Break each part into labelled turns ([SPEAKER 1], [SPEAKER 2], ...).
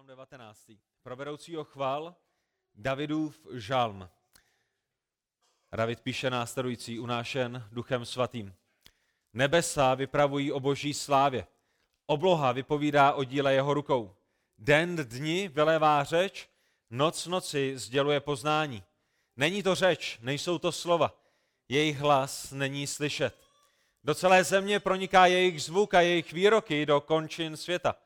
[SPEAKER 1] Žalm 19. Pro vedoucího chval Davidův žalm. David píše následující, unášen duchem svatým. Nebesa vypravují o boží slávě. Obloha vypovídá o díle jeho rukou. Den dni vylévá řeč, noc noci sděluje poznání. Není to řeč, nejsou to slova. Jejich hlas není slyšet. Do celé země proniká jejich zvuk a jejich výroky do končin světa.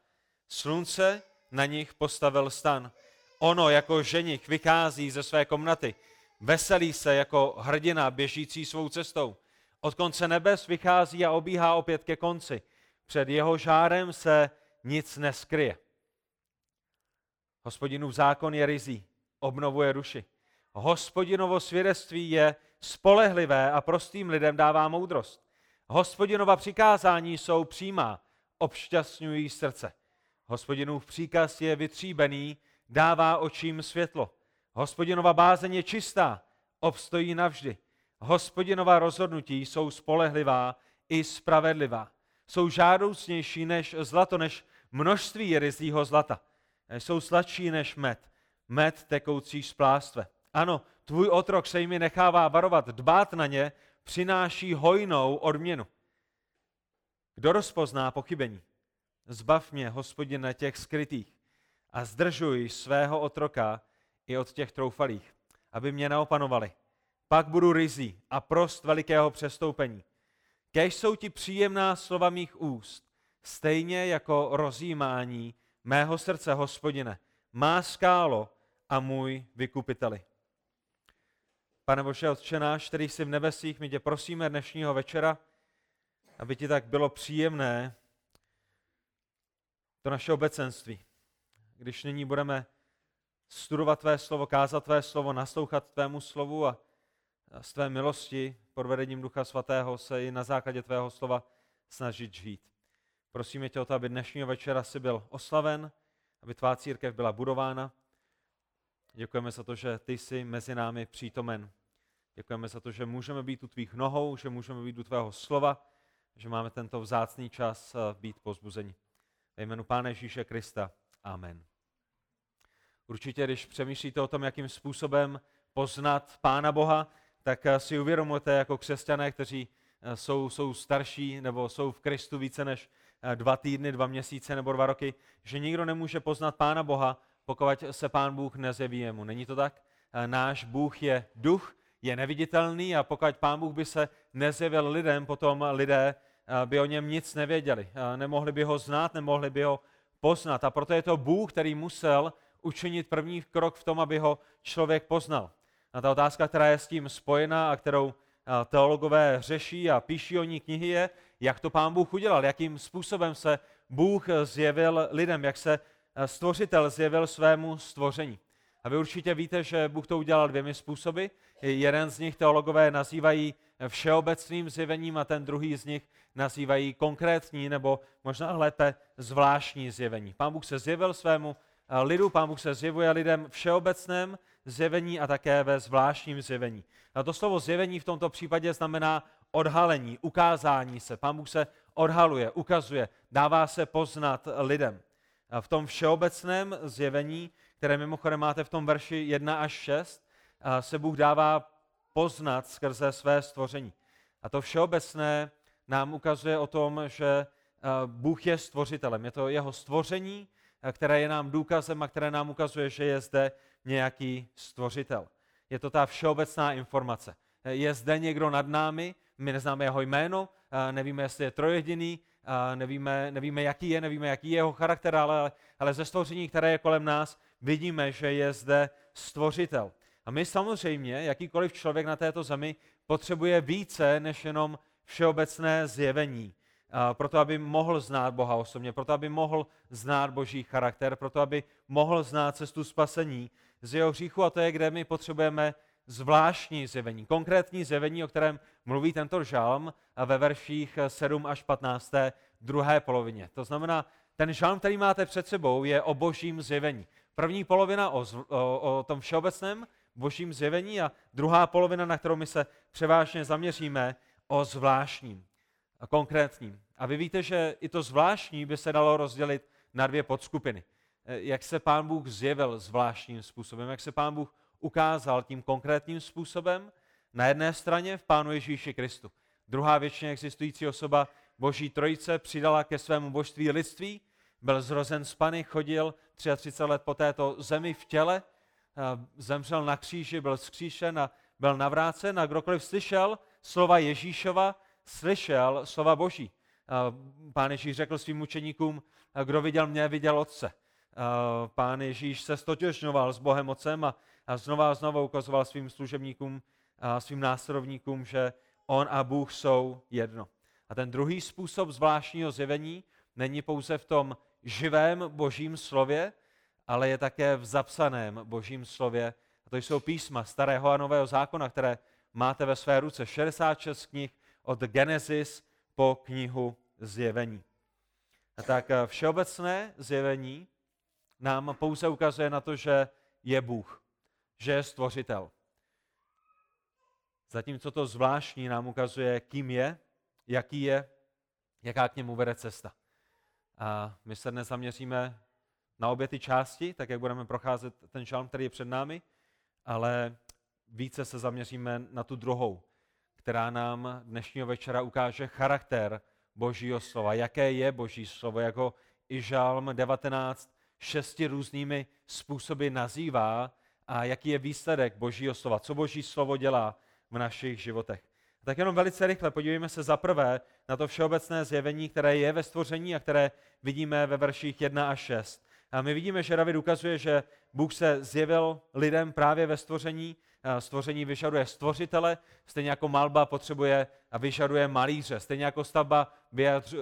[SPEAKER 1] Slunce na nich postavil stan. Ono jako ženich vychází ze své komnaty. Veselí se jako hrdina běžící svou cestou. Od konce nebes vychází a obíhá opět ke konci. Před jeho žárem se nic neskryje. Hospodinův zákon je rizí, obnovuje duši. Hospodinovo svědectví je spolehlivé a prostým lidem dává moudrost. Hospodinova přikázání jsou přímá, obšťastňují srdce. Hospodinův příkaz je vytříbený, dává očím světlo. Hospodinova bázeň je čistá, obstojí navždy. Hospodinova rozhodnutí jsou spolehlivá i spravedlivá. Jsou žádoucnější než zlato, než množství rizího zlata. Jsou sladší než med, med tekoucí z plástve. Ano, tvůj otrok se jimi nechává varovat, dbát na ně, přináší hojnou odměnu. Kdo rozpozná pochybení? Zbav mě, hospodine, těch skrytých a zdržuj svého otroka i od těch troufalých, aby mě neopanovali. Pak budu rizí a prost velikého přestoupení. Kež jsou ti příjemná slova mých úst, stejně jako rozjímání mého srdce, hospodine, má skálo a můj vykupiteli. Pane Bože, Otče náš, který jsi v nebesích, my tě prosíme dnešního večera, aby ti tak bylo příjemné to naše obecenství. Když nyní budeme studovat tvé slovo, kázat tvé slovo, naslouchat tvému slovu a z tvé milosti pod vedením Ducha Svatého se i na základě tvého slova snažit žít. Prosíme tě o to, aby dnešního večera si byl oslaven, aby tvá církev byla budována. Děkujeme za to, že ty jsi mezi námi přítomen. Děkujeme za to, že můžeme být u tvých nohou, že můžeme být u tvého slova, že máme tento vzácný čas být pozbuzeni. Ve jménu Pána Ježíše Krista. Amen. Určitě, když přemýšlíte o tom, jakým způsobem poznat Pána Boha, tak eh, si uvědomujete jako křesťané, kteří eh, jsou, jsou starší nebo jsou v Kristu více než dva týdny, dva měsíce nebo dva roky, že nikdo nemůže poznat Pána Boha, pokud se Pán Bůh nezjeví jemu. Není to tak? Náš Bůh je duch, je neviditelný a pokud Pán Bůh by se nezjevil lidem, potom lidé eh, by o něm nic nevěděli. Eh, nemohli by ho znát, nemohli by ho poznat. A proto je to Bůh, který musel učinit první krok v tom, aby ho člověk poznal. A ta otázka, která je s tím spojená a kterou eh, teologové řeší a píší o ní knihy, je, jak to pán Bůh udělal, jakým způsobem se Bůh zjevil lidem, jak se stvořitel zjevil svému stvoření. A vy určitě víte, že Bůh to udělal dvěmi způsoby. Jeden z nich teologové nazývají všeobecným zjevením a ten druhý z nich nazývají konkrétní nebo možná lépe zvláštní zjevení. Pán Bůh se zjevil svému eh, lidu, pán Bůh se zjevuje lidem všeobecném zjevení a také ve zvláštním zjevení. A to slovo zjevení v tomto případě znamená odhalení, ukázání se. Pán Bůh se odhaluje, ukazuje, dává se poznat lidem. A v tom všeobecném zjevení které mimochodem máte v tom verši 1 až 6, se Bůh dává poznat skrze své stvoření. A to všeobecné nám ukazuje o tom, že Bůh je stvořitelem. Je to jeho stvoření, které je nám důkazem a které nám ukazuje, že je zde nějaký stvořitel. Je to ta všeobecná informace. Je zde někdo nad námi, my neznáme jeho jméno, nevíme, jestli je trojediný, nevíme, nevíme, jaký je, nevíme, jaký je jeho charakter, ale, ale ze stvoření, které je kolem nás, vidíme, že je zde stvořitel. A my samozřejmě, jakýkoliv člověk na této zemi, potřebuje více než jenom všeobecné zjevení. Proto, aby mohl znát Boha osobně, proto, aby mohl znát Boží charakter, proto, aby mohl znát cestu spasení z jeho hříchu. A to je, kde my potřebujeme zvláštní zjevení, konkrétní zjevení, o kterém mluví tento žalm ve verších 7 až 15. druhé polovině. To znamená, ten žalm, který máte před sebou, je o božím zjevení. První polovina o, o, o tom všeobecném božím zjevení a druhá polovina, na kterou my se převážně zaměříme, o zvláštním a konkrétním. A vy víte, že i to zvláštní by se dalo rozdělit na dvě podskupiny. jak se Pán Bůh zjevil zvláštním způsobem, jak se Pán Bůh ukázal tím konkrétním způsobem. Na jedné straně v Pánu Ježíši Kristu. Druhá věčně existující osoba Boží trojice přidala ke svému božství lidství, byl zrozen z Pany, chodil 33 let po této zemi v těle, zemřel na kříži, byl zkříšen a byl navrácen a kdokoliv slyšel slova Ježíšova, slyšel slova Boží. Pán Ježíš řekl svým učeníkům, kdo viděl mě, viděl Otce. Pán Ježíš se stotěžňoval s Bohem Otcem a, znova a znova ukazoval svým služebníkům svým následovníkům, že on a Bůh jsou jedno. A ten druhý způsob zvláštního zjevení není pouze v tom živém božím slově, ale je také v zapsaném božím slově. A to jsou písma starého a nového zákona, které máte ve své ruce. 66 knih od Genesis po knihu zjevení. A tak eh, všeobecné zjevení nám pouze ukazuje na to, že je Bůh, že je stvořitel. Zatímco to zvláštní nám ukazuje, kým je, jaký je, jaká k němu vede cesta. A my se dnes zaměříme na obě ty části, tak jak budeme procházet ten žalm, který je před námi, ale více se zaměříme na tu druhou, která nám dnešního večera ukáže charakter Božího slova, jaké je Boží slovo, jako i žalm 19 šesti různými způsoby nazývá a jaký je výsledek Božího slova, co Boží slovo dělá v našich životech. Tak jenom velice rychle podívejme se za prvé na to všeobecné zjevení, které je ve stvoření a které vidíme ve verších 1 až 6. A my vidíme, že David ukazuje, že Bůh se zjevil lidem právě ve stvoření. Stvoření vyžaduje stvořitele, stejně jako malba potřebuje a vyžaduje malíře, stejně jako stavba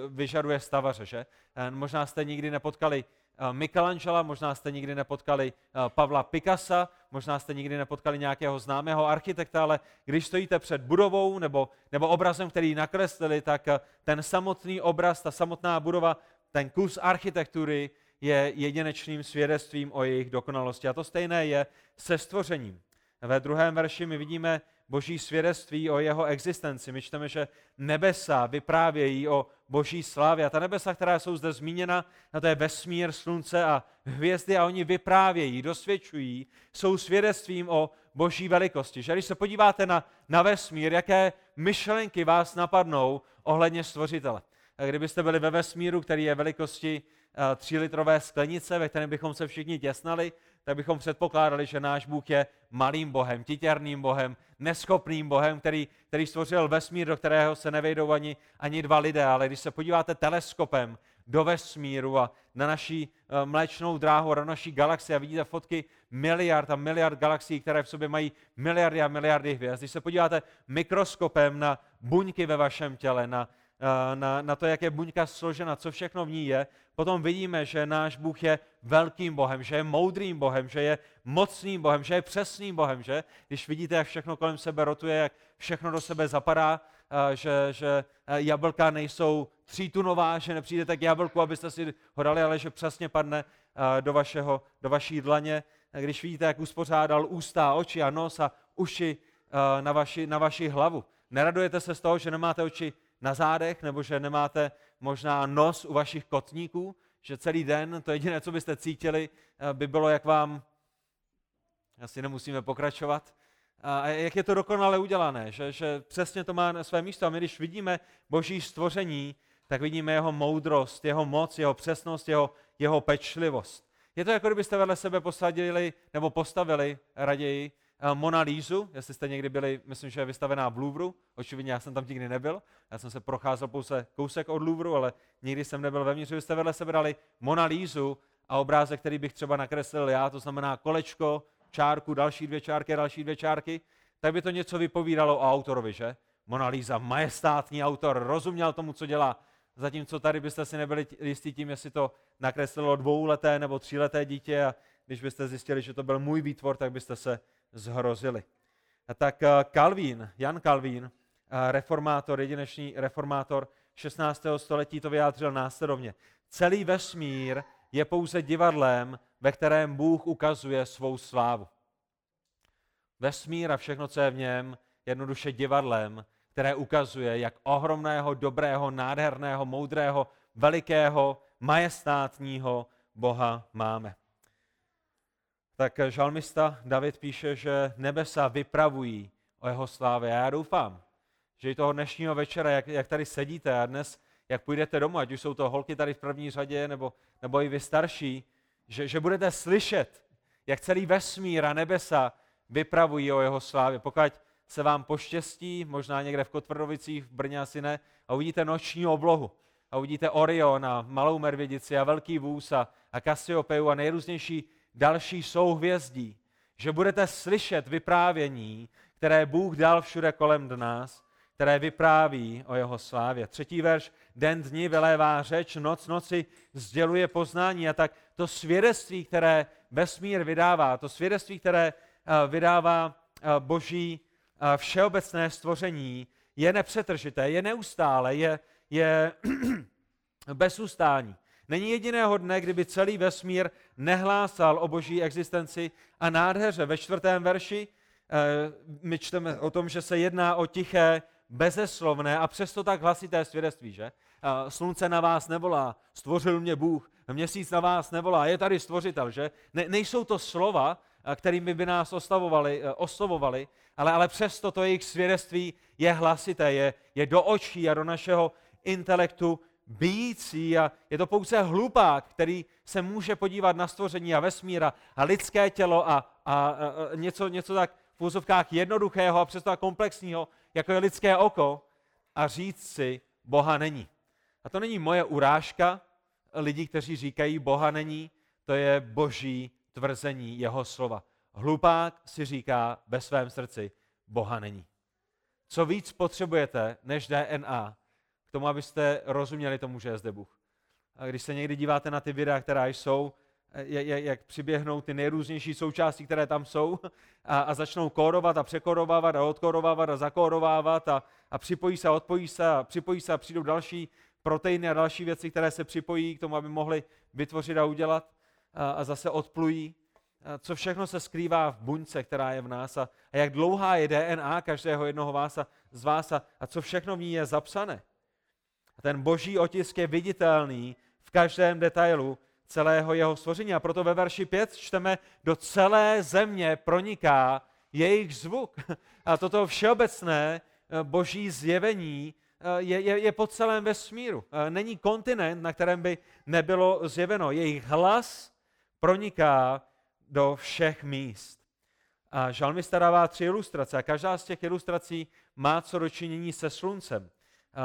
[SPEAKER 1] vyžaduje stavaře. Že? Možná jste nikdy nepotkali Michelangela, možná jste nikdy nepotkali Pavla Picasa, možná jste nikdy nepotkali nějakého známého architekta, ale když stojíte před budovou nebo, nebo obrazem, který nakreslili, tak ten samotný obraz, ta samotná budova, ten kus architektury je jedinečným svědectvím o jejich dokonalosti. A to stejné je se stvořením. Ve druhém verši my vidíme boží svědectví o jeho existenci. My čteme, že nebesa vyprávějí o boží slávě. A ta nebesa, která jsou zde zmíněna, na to je vesmír, slunce a hvězdy a oni vyprávějí, dosvědčují, jsou svědectvím o boží velikosti. Že když se podíváte na, na vesmír, jaké myšlenky vás napadnou ohledně stvořitele. A kdybyste byli ve vesmíru, který je velikosti 3-litrové sklenice, ve kterém bychom se všichni těsnali, tak bychom předpokládali, že náš Bůh je malým Bohem, titěrným Bohem, neschopným Bohem, který, který stvořil vesmír, do kterého se nevejdou ani, ani dva lidé. Ale když se podíváte teleskopem do vesmíru a na naší uh, mléčnou dráhu na naší galaxii a vidíte fotky miliard a miliard galaxií, které v sobě mají miliardy a miliardy hvězd. Když se podíváte mikroskopem na buňky ve vašem těle, na, uh, na, na to, jak je buňka složena, co všechno v ní je, potom vidíme, že náš Bůh je velkým Bohem, že je moudrým Bohem, že je mocným Bohem, že je přesným Bohem, že? Když vidíte, jak všechno kolem sebe rotuje, jak všechno do sebe zapadá, že, že jablka nejsou třítunová, že nepřijdete k jablku, abyste si ho dali, ale že přesně padne do, vašeho, do vaší dlaně. Když vidíte, jak uspořádal ústa, oči a nos a uši na vaši, na vaši hlavu. Neradujete se z toho, že nemáte oči na zádech, nebo že nemáte možná nos u vašich kotníků, že celý den to jediné, co byste cítili, eh, by bylo, jak vám, asi nemusíme pokračovat, a jak je to dokonale udělané, že, že přesně to má na své místo. A my, když vidíme boží stvoření, tak vidíme jeho moudrost, jeho moc, jeho přesnost, jeho, jeho pečlivost. Je to jako kdybyste vedle sebe posadili nebo postavili raději Eh, Mona Lízu, jestli jste někdy byli, myslím, že je vystavená v Louvru, očividně já jsem tam nikdy nebyl, já jsem se procházel pouze kousek od Louvru, ale nikdy jsem nebyl vevnitř, že byste vedle sebe dali Mona Lízu a obrázek, který bych třeba nakreslil já, to znamená kolečko, čárku, další dvě čárky, další dvě čárky, tak by to něco vypovídalo o autorovi, že? Mona Lisa, majestátní autor, rozuměl tomu, co dělá, zatímco tady byste si nebyli jistí tím, jestli to nakreslilo dvouleté nebo tříleté dítě a když byste zjistili, že to byl můj výtvor, tak byste se zhrozili. A tak eh, Calvin, Jan Calvin, eh, reformátor, jedinečný reformátor 16. století to vyjádřil následovně. Celý vesmír je pouze divadlem, ve kterém Bůh ukazuje svou slávu. Vesmír a všechno, co je v něm, jednoduše divadlem, které ukazuje, jak ohromného, dobrého, nádherného, moudrého, velikého, majestátního Boha máme. Tak žalmista David píše, že nebesa vypravují o jeho slávě. A já doufám, že i toho dnešního večera, jak, jak tady sedíte a dnes, jak půjdete domů, ať už jsou to holky tady v první řadě, nebo, nebo i vy starší, že, že budete slyšet, jak celý vesmír a nebesa vypravují o jeho slávě. Pokud se vám poštěstí, možná někde v Kotvrdovicích, v Brně asi ne, a uvidíte noční oblohu, a uvidíte Orion a Malou Mervědici a Velký vůz a, a Kasiopeu a nejrůznější další souhvězdí, že budete slyšet vyprávění, které Bůh dal všude kolem nás, které vypráví o jeho slávě. Třetí verš, den dní vylévá řeč, noc noci sděluje poznání a tak to svědectví, které vesmír vydává, to svědectví, které eh, vydává eh, boží eh, všeobecné stvoření, je nepřetržité, je neustále, je, je bez ustání. Není jediného dne, kdyby celý vesmír nehlásal o boží existenci a nádheře. Ve čtvrtém verši my čteme o tom, že se jedná o tiché bezeslovné a přesto tak hlasité svědectví, že? Slunce na vás nevolá, stvořil mě Bůh, měsíc na vás nevolá, je tady stvořitel, že? Ne, nejsou to slova, kterými by nás oslavovali, oslovovali, ale, ale přesto to jejich svědectví je hlasité, je, je do očí a do našeho intelektu bíjící a je to pouze hlupák, který se může podívat na stvoření a vesmíra a lidské tělo a, a, a, něco, něco tak v úzovkách jednoduchého a přesto komplexního jako je lidské oko a říct si, Boha není. A to není moje urážka lidí, kteří říkají, Boha není, to je boží tvrzení jeho slova. Hlupák si říká ve svém srdci, Boha není. Co víc potřebujete než DNA tomu, abyste rozuměli tomu, že je zde Bůh. A když se někdy díváte na ty videa, která jsou, jak přiběhnou ty nejrůznější součásti, které tam jsou a, a začnou kódovat a překódovávat a odkódovávat a zakódovávat a, a připojí se a odpojí se a připojí se a přijdou další proteiny a další věci, které se připojí k tomu, aby mohli vytvořit a udělat a, a zase odplují. A co všechno se skrývá v buňce, která je v nás a, a jak dlouhá je DNA každého jednoho vás a, z vás a, a co všechno v ní je zapsané. A ten boží otisk je viditelný v každém detailu, celého jeho stvoření. A proto ve verši 5 čteme, do celé země proniká jejich zvuk. A toto všeobecné eh, boží zjevení eh, je, je, je po celém vesmíru. Eh, není kontinent, na kterém by nebylo zjeveno. Jejich hlas proniká do všech míst. A žalmista dává tři ilustrace a každá z těch ilustrací má co dočinění se sluncem.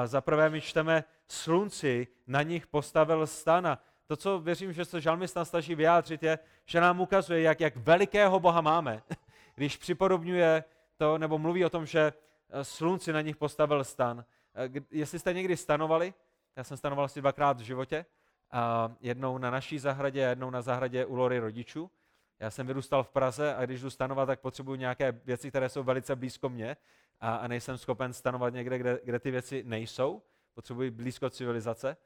[SPEAKER 1] Za prvé my čteme, slunci na nich postavil stan a to, co věřím, že se žalmista snaží vyjádřit, je, že nám ukazuje, jak, jak velikého Boha máme, když připodobňuje to, nebo mluví o tom, že eh, slunci na nich postavil stan. Eh, jestli jste někdy stanovali, já jsem stanoval asi dvakrát v životě, a jednou na naší zahradě a jednou na zahradě u Lory rodičů. Já jsem vyrůstal v Praze a když jdu stanovat, tak potřebuji nějaké věci, které jsou velice blízko mě a, a nejsem schopen stanovat někde, kde, kde ty věci nejsou. Potřebuji blízko civilizace.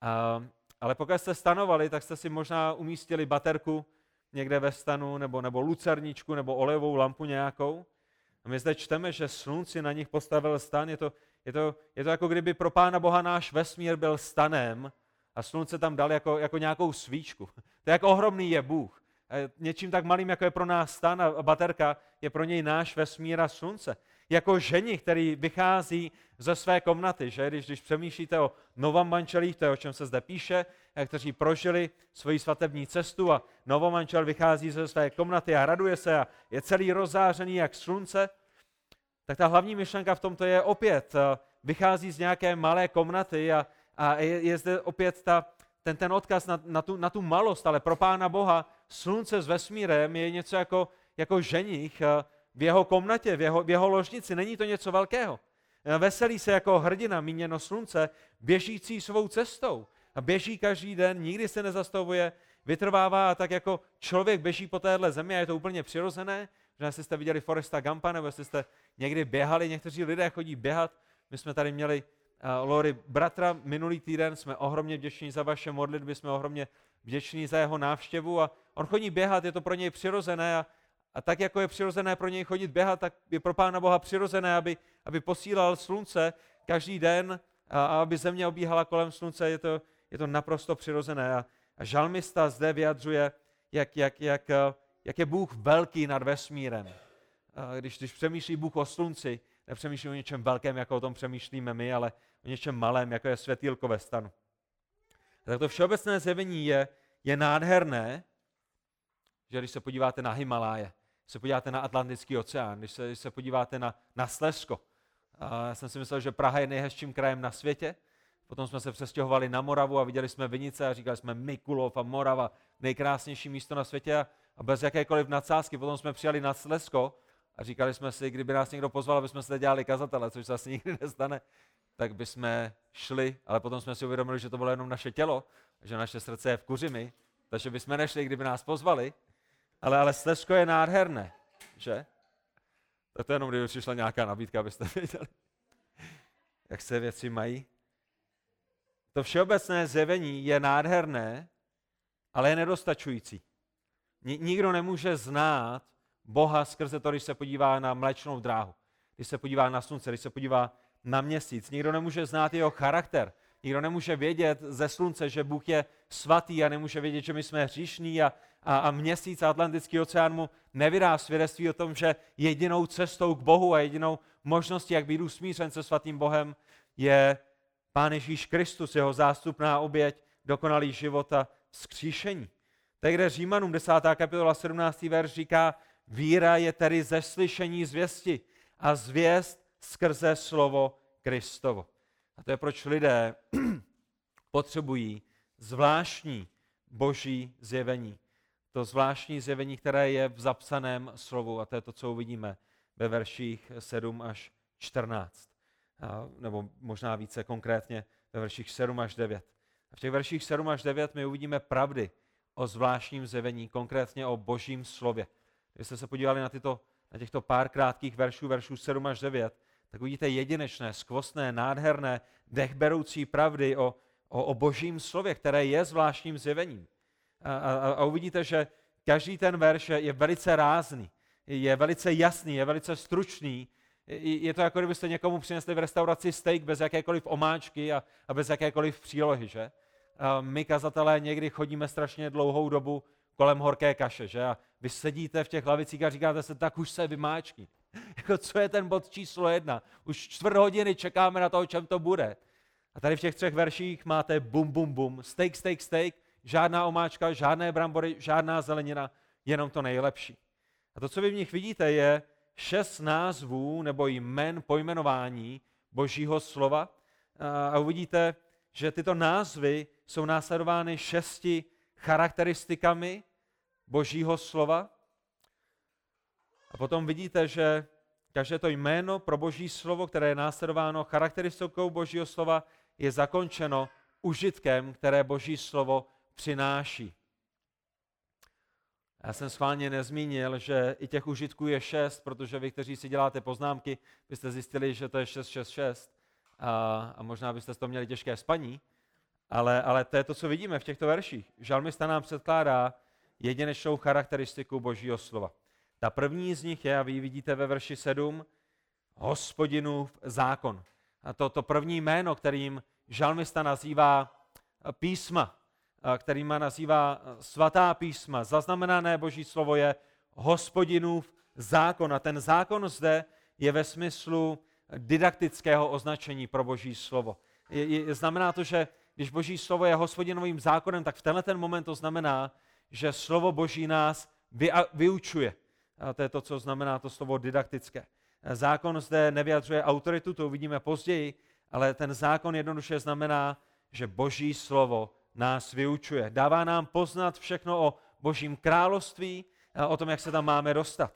[SPEAKER 1] A, ale pokud jste stanovali, tak jste si možná umístili baterku někde ve stanu, nebo, nebo lucerničku, nebo olejovou lampu nějakou. A my zde čteme, že slunci na nich postavil stan. Je to, je to, je to jako kdyby pro Pána Boha náš vesmír byl stanem a slunce tam dal jako, jako nějakou svíčku. To je jak ohromný je Bůh. Něčím tak malým, jako je pro nás stan a baterka, je pro něj náš vesmír a slunce jako ženi, který vychází ze své komnaty, že? Když, když přemýšlíte o novomanželích, to je o čem se zde píše, eh, kteří prožili svoji svatební cestu a novomanžel vychází ze své komnaty a raduje se a je celý rozzářený jak slunce, tak ta hlavní myšlenka v tomto je opět, eh, vychází z nějaké malé komnaty a, a je, je zde opět ta, ten, ten odkaz na, na, tu, na tu malost, ale pro Pána Boha slunce s vesmírem je něco jako, jako ženich, eh, v jeho komnatě, v jeho, v jeho ložnici. Není to něco velkého. Veselí se jako hrdina, míněno slunce, běžící svou cestou. A běží každý den, nikdy se nezastavuje, vytrvává a tak jako člověk běží po téhle zemi a je to úplně přirozené. Že jestli jste viděli Foresta Gampa, nebo jestli jste někdy běhali, někteří lidé chodí běhat. My jsme tady měli uh, Lory bratra minulý týden, jsme ohromně vděční za vaše modlitby, jsme ohromně vděční za jeho návštěvu a on chodí běhat, je to pro něj přirozené a a tak, jako je přirozené pro něj chodit běhat, tak je pro Pána Boha přirozené, aby, aby posílal slunce každý den a, a aby země obíhala kolem slunce. Je to, je to naprosto přirozené. A, A žalmista zde vyjadřuje, jak, jak, jak, jak je Bůh velký nad vesmírem. Když, když přemýšlí Bůh o slunci, nepřemýšlí o něčem velkém, jako o tom přemýšlíme my, ale o něčem malém, jako je světýlko ve stanu. Tak to všeobecné zjevení je, je nádherné, že když se podíváte na Himaláje, když se podíváte na Atlantický oceán, když se, když se podíváte na, na Slezsko, a já jsem si myslel, že Praha je nejhezčím krajem na světě, potom jsme se přestěhovali na Moravu a viděli jsme Vinice a říkali jsme Mikulov a Morava, nejkrásnější místo na světě a, bez jakékoliv nadsázky. Potom jsme přijali na Slezsko a říkali jsme si, kdyby nás někdo pozval, aby jsme se dělali kazatele, což se asi nikdy nestane, tak bychom šli, ale potom jsme si uvědomili, že to bylo jenom naše tělo, že naše srdce je v kuřimi, takže bychom nešli, kdyby nás pozvali, ale, ale Slezsko je nádherné, že? Tak to je jenom, kdyby přišla nějaká nabídka, abyste věděli, jak se věci mají. To všeobecné zjevení je nádherné, ale je nedostačující. Nikdo nemůže znát Boha skrze to, když se podívá na mlečnou dráhu, když se podívá na slunce, když se podívá na měsíc. Nikdo nemůže znát jeho charakter. Nikdo nemůže vědět ze slunce, že Bůh je svatý a nemůže vědět, že my jsme hříšní a, a, a měsíc a Atlantický oceán mu nevydá svědectví o tom, že jedinou cestou k Bohu a jedinou možností, jak být usmířen se svatým Bohem, je Pán Ježíš Kristus, jeho zástupná oběť, dokonalý život a vzkříšení. Tak kde Římanům 10. kapitola 17. verš říká, víra je tedy ze slyšení zvěsti a zvěst skrze slovo Kristovo. A to je proč lidé potřebují zvláštní boží zjevení. To zvláštní zjevení, které je v zapsaném slovu, a to je to, co uvidíme ve verších 7 až 14. A, nebo možná více konkrétně ve verších 7 až 9. A v těch verších 7 až 9 my uvidíme pravdy o zvláštním zjevení, konkrétně o božím slově. Když jste se podívali na, tyto, na těchto pár krátkých veršů, veršů 7 až 9, tak uvidíte jedinečné, skvostné, nádherné, dechberoucí pravdy o, o, o božím slově, které je zvláštním zjevením. A, a, a uvidíte, že každý ten verš je velice rázný, je velice jasný, je velice stručný. Je to jako kdybyste někomu přinesli v restauraci steak bez jakékoliv omáčky a, a bez jakékoliv přílohy, že? A my, kazatelé, někdy chodíme strašně dlouhou dobu kolem horké kaše, že? A vy sedíte v těch lavicích a říkáte se, tak už se vymáčkni. jako co je ten bod číslo jedna? Už čtvrt hodiny čekáme na to, o čem to bude. A tady v těch třech verších máte bum, bum, bum, steak, steak, steak, žádná omáčka, žádné brambory, žádná zelenina, jenom to nejlepší. A to, co vy v nich vidíte, je šest názvů nebo jmen pojmenování Božího slova. A uvidíte, že tyto názvy jsou následovány šesti charakteristikami Božího slova. A potom vidíte, že každé to jméno pro Boží slovo, které je následováno charakteristikou Božího slova, je zakončeno užitkem, které Boží slovo přináší. Já jsem schválně nezmínil, že i těch užitků je šest, protože vy, kteří si děláte poznámky, byste zjistili, že to je 666 a, a možná byste to měli těžké spaní, ale, ale to je to, co vidíme v těchto verších. Žalmista nám předkládá jedinečnou charakteristiku Božího slova. Ta první z nich je, a vy vidíte ve verši 7, hospodinův zákon. A to, to první jméno, kterým žalmista nazývá písma, kterým nazývá svatá písma, zaznamenané boží slovo je hospodinův zákon. A ten zákon zde je ve smyslu didaktického označení pro boží slovo. Je, je, znamená to, že když boží slovo je hospodinovým zákonem, tak v tenhle ten moment to znamená, že slovo boží nás vy, vyučuje. A to je to, co znamená to slovo didaktické. Zákon zde nevyjadřuje autoritu, to uvidíme později, ale ten zákon jednoduše znamená, že boží slovo nás vyučuje. Dává nám poznat všechno o božím království o tom, jak se tam máme dostat.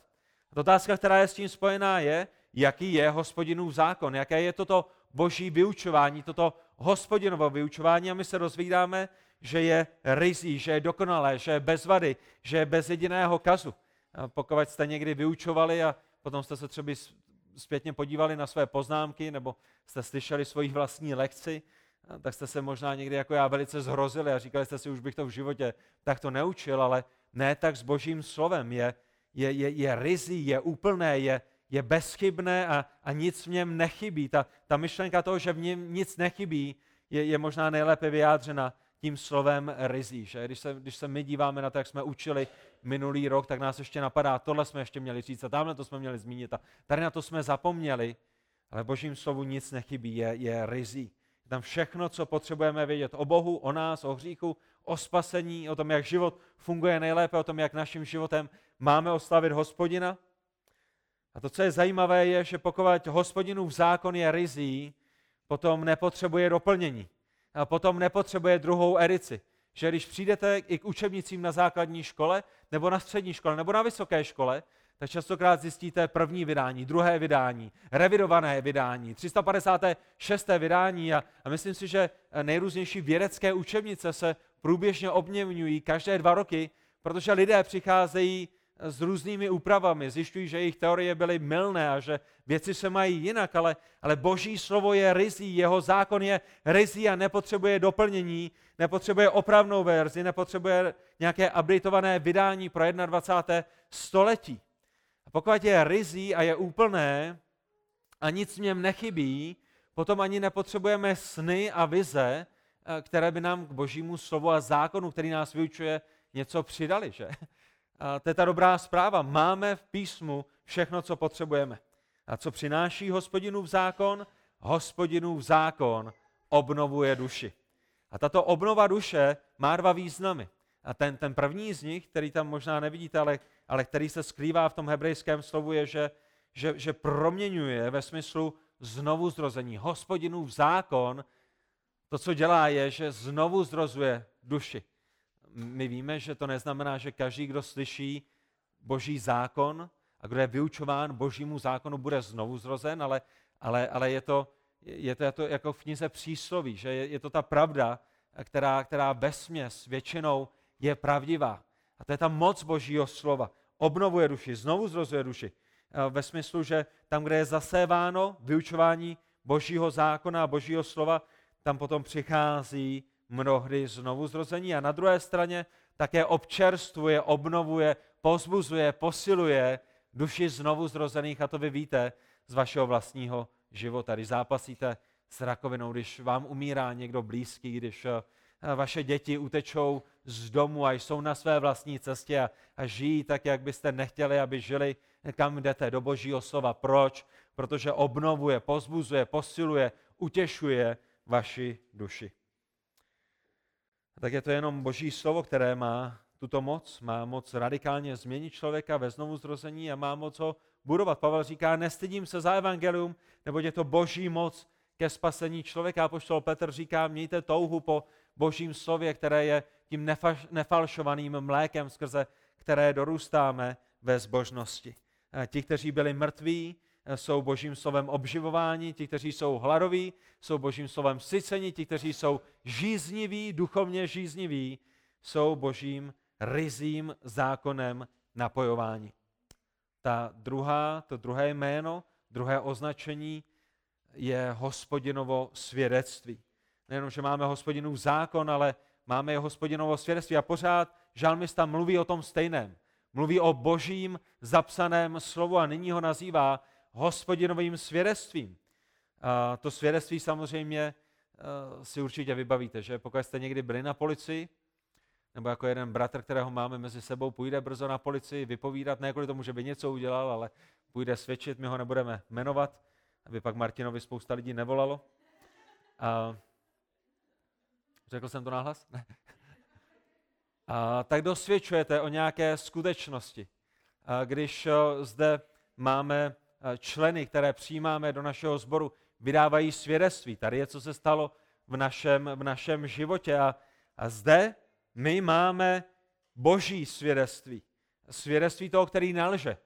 [SPEAKER 1] Otázka, která je s tím spojená, je, jaký je hospodinův zákon, jaké je toto boží vyučování, toto hospodinovo vyučování a my se dozvídáme, že je rizí, že je dokonalé, že je bez vady, že je bez jediného kazu. Pokud jste někdy vyučovali a potom jste se třeba zpětně podívali na své poznámky nebo jste slyšeli svoji vlastní lekci, tak jste se možná někdy jako já velice zhrozili a říkali jste si, už bych to v životě tak to neučil, ale ne tak s božím slovem. Je, je, je, je rizí, je úplné, je, je bezchybné a, a nic v něm nechybí. Ta, ta myšlenka toho, že v něm nic nechybí, je, je možná nejlépe vyjádřena tím slovem rizí. Že? Když, se, když se my díváme na to, jak jsme učili minulý rok, tak nás ještě napadá, tohle jsme ještě měli říct a tamhle to jsme měli zmínit a tady na to jsme zapomněli, ale božím slovu nic nechybí, je, je rizí. Je tam všechno, co potřebujeme vědět o Bohu, o nás, o hříchu, o spasení, o tom, jak život funguje nejlépe, o tom, jak naším životem máme oslavit hospodina. A to, co je zajímavé, je, že pokud hospodinův zákon je rizí, potom nepotřebuje doplnění. Potom nepotřebuje druhou edici. Že když přijdete i k učebnicím na základní škole, nebo na střední škole, nebo na vysoké škole, tak častokrát zjistíte první vydání, druhé vydání, revidované vydání, 356. vydání a, a myslím si, že nejrůznější vědecké učebnice se průběžně obměňují každé dva roky, protože lidé přicházejí s různými úpravami, zjišťují, že jejich teorie byly mylné a že věci se mají jinak, ale, ale boží slovo je rizí, jeho zákon je rizí a nepotřebuje doplnění, nepotřebuje opravnou verzi, nepotřebuje nějaké updateované vydání pro 21. století. A pokud je rizí a je úplné a nic v něm nechybí, potom ani nepotřebujeme sny a vize, eh, které by nám k božímu slovu a zákonu, který nás vyučuje, něco přidali, že? To je ta dobrá zpráva. Máme v písmu všechno, co potřebujeme. A co přináší hospodinův zákon? Hospodinův zákon obnovuje duši. A tato obnova duše má dva významy. A ten, ten první z nich, který tam možná nevidíte, ale, ale který se skrývá v tom hebrejském slovu, je, že, že, že proměňuje ve smyslu znovu zrození. Hospodinův zákon, to, co dělá, je, že znovu zrozuje duši my víme, že to neznamená, že každý, kdo slyší boží zákon a kdo je vyučován božímu zákonu, bude znovu zrozen, ale, ale, ale je, to, je to jako v knize přísloví, že je, je to ta pravda, která, která vesměs většinou je pravdivá. A to je ta moc božího slova. Obnovuje duši, znovu zrozuje duši. Ve smyslu, že tam, kde je zaséváno vyučování božího zákona a božího slova, tam potom přichází mnohdy znovu zrození a na druhé straně také občerstvuje, obnovuje, pozbuzuje, posiluje duši znovu zrozených a to vy víte z vašeho vlastního života. Když zápasíte s rakovinou, když vám umírá někdo blízký, když eh, vaše děti utečou z domu a jsou na své vlastní cestě a, a žijí tak, jak byste nechtěli, aby žili, kam jdete, do božího slova. Proč? Protože obnovuje, pozbuzuje, posiluje, utěšuje vaši duši tak je to jenom boží slovo, které má tuto moc, má moc radikálně změnit člověka ve znovu zrození a má moc ho budovat. Pavel říká, nestydím se za evangelium, nebo je to boží moc ke spasení člověka. A poštol Petr říká, mějte touhu po božím slově, které je tím nefalšovaným mlékem, skrze které dorůstáme ve zbožnosti. A ti, kteří byli mrtví, jsou božím slovem obživováni, ti, kteří jsou hladoví, jsou božím slovem syceni, ti, kteří jsou žízniví, duchovně žízniví, jsou božím rizím zákonem napojování. Ta druhá, to druhé jméno, druhé označení je hospodinovo svědectví. Nejenom, že máme hospodinův zákon, ale máme jeho hospodinovo svědectví. A pořád žalmista mluví o tom stejném. Mluví o božím zapsaném slovu a nyní ho nazývá hospodinovým svědectvím. A to svědectví samozřejmě uh, si určitě vybavíte, že pokud jste někdy byli na policii, nebo jako jeden bratr, kterého máme mezi sebou, půjde brzo na policii vypovídat, ne kvůli tomu, že by něco udělal, ale půjde svědčit, my ho nebudeme jmenovat, aby pak Martinovi spousta lidí nevolalo. A řekl jsem to náhlas? A tak dosvědčujete o nějaké skutečnosti. A když zde máme Eh, členy, které přijímáme do našeho sboru, vydávají svědectví. Tady je, co se stalo v našem, v našem životě. A, a zde my máme boží svědectví. Svědectví toho, který nelže.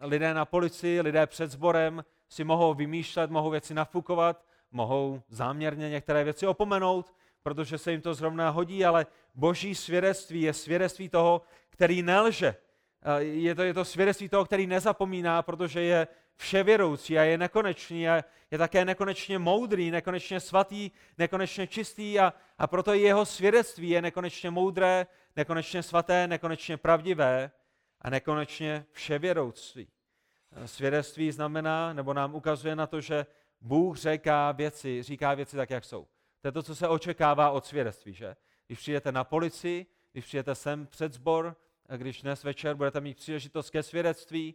[SPEAKER 1] Lidé na policii, lidé před sborem si mohou vymýšlet, mohou věci nafukovat, mohou záměrně některé věci opomenout, protože se jim to zrovna hodí, ale boží svědectví je svědectví toho, který nelže. Eh, je to, je to svědectví toho, který nezapomíná, protože je vševěroucí a je nekonečný a je také nekonečně moudrý, nekonečně svatý, nekonečně čistý a, a proto jeho svědectví je nekonečně moudré, nekonečně svaté, nekonečně pravdivé a nekonečně vševěroucí. Svědectví znamená, nebo nám ukazuje na to, že Bůh říká věci, říká věci tak, jak jsou. To je to, co se očekává od svědectví, že? když přijdete na policii, když přijdete sem před sbor, a když dnes večer budete mít příležitost ke svědectví,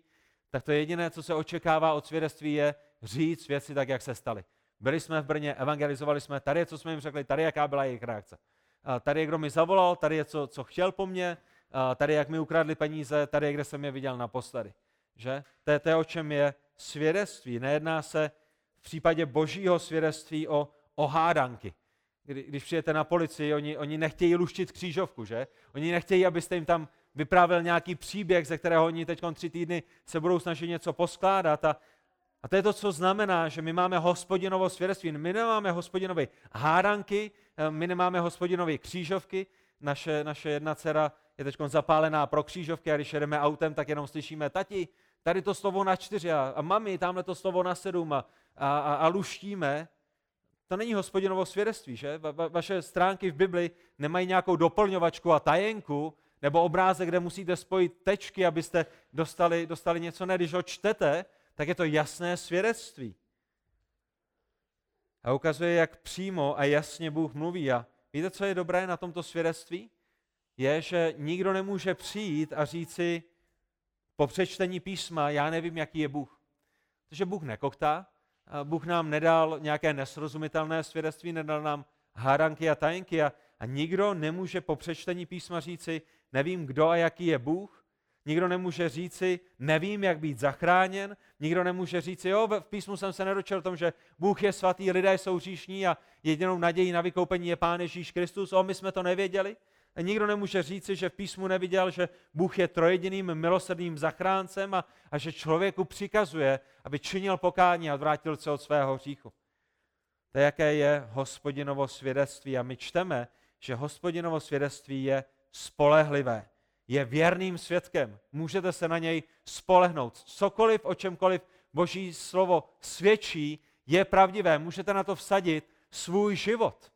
[SPEAKER 1] tak to jediné, co se očekává od svědectví, je říct věci tak, jak se staly. Byli jsme v Brně, evangelizovali jsme, tady je, co jsme jim řekli, tady jaká byla jejich reakce. Tady je, kdo mi zavolal, tady je, co, co chtěl po mně, tady jak mi ukradli peníze, tady je, kde jsem je viděl naposledy. Že? To je to, o čem je svědectví. Nejedná se v případě božího svědectví o, o hádanky. Kdy, když přijete na policii, oni, oni nechtějí luštit křížovku, že? Oni nechtějí, abyste jim tam vyprávěl nějaký příběh, ze kterého oni teď tři týdny se budou snažit něco poskládat. A, a to je to, co znamená, že my máme hospodinovo svědectví. My nemáme hospodinové hádanky, my nemáme hospodinové křížovky. Naše, naše jedna dcera je teď zapálená pro křížovky a když jedeme autem, tak jenom slyšíme, tati, tady to slovo na čtyři a, a mami, tamhle to slovo na sedm a, a, a, a luštíme. To není hospodinovo svědectví, že? Va, va, vaše stránky v Bibli nemají nějakou doplňovačku a tajenku, nebo obrázek, kde musíte spojit tečky, abyste dostali, dostali něco. Ne, když ho čtete, tak je to jasné svědectví. A ukazuje, jak přímo a jasně Bůh mluví. A víte, co je dobré na tomto svědectví? Je, že nikdo nemůže přijít a říci po přečtení písma, já nevím, jaký je Bůh. Protože Bůh nekoktá, Bůh nám nedal nějaké nesrozumitelné svědectví, nedal nám hádanky a tajenky a, a nikdo nemůže po přečtení písma říci, nevím, kdo a jaký je Bůh, Nikdo nemůže říci, nevím, jak být zachráněn. Nikdo nemůže říci, jo, v písmu jsem se nedočel o tom, že Bůh je svatý, lidé jsou říšní a jedinou nadějí na vykoupení je Pán Ježíš Kristus. O, my jsme to nevěděli. A nikdo nemůže říci, že v písmu neviděl, že Bůh je trojediným milosrdným zachráncem a, a že člověku přikazuje, aby činil pokání a odvrátil se od svého hříchu. To, jaké je hospodinovo svědectví. A my čteme, že hospodinovo svědectví je spolehlivé je věrným svědkem. Můžete se na něj spolehnout. Cokoliv, o čemkoliv Boží slovo svědčí, je pravdivé. Můžete na to vsadit svůj život.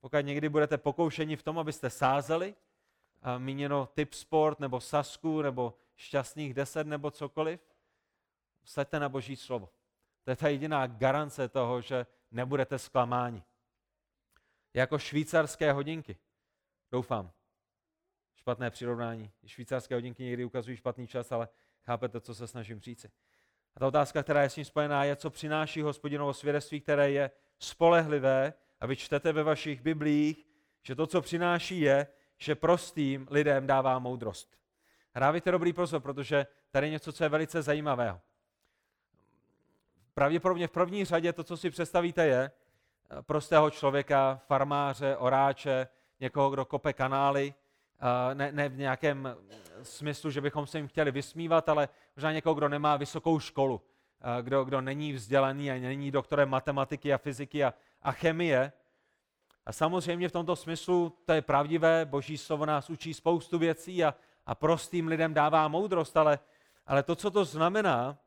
[SPEAKER 1] Pokud někdy budete pokoušeni v tom, abyste sázeli, míněno typ sport, nebo sasku, nebo šťastných deset, nebo cokoliv, vsaďte na Boží slovo. To je ta jediná garance toho, že nebudete zklamáni. Jako švýcarské hodinky. Doufám špatné přirovnání. Švýcarské hodinky někdy ukazují špatný čas, ale chápete, co se snažím říci. A ta otázka, která je s tím spojená, je, co přináší hospodinovo svědectví, které je spolehlivé a vy čtete ve vašich biblích, že to, co přináší, je, že prostým lidem dává moudrost. Hrávajte dobrý pozor, protože tady je něco, co je velice zajímavého. Pravděpodobně v první řadě to, co si představíte, je prostého člověka, farmáře, oráče, někoho, kdo kope kanály, ne, ne v nějakém smyslu, že bychom se jim chtěli vysmívat, ale možná někoho, kdo nemá vysokou školu, kdo, kdo není vzdělaný a není doktorem matematiky a fyziky a, a chemie. A samozřejmě v tomto smyslu to je pravdivé, boží slovo nás učí spoustu věcí a, a prostým lidem dává moudrost, ale, ale to, co to znamená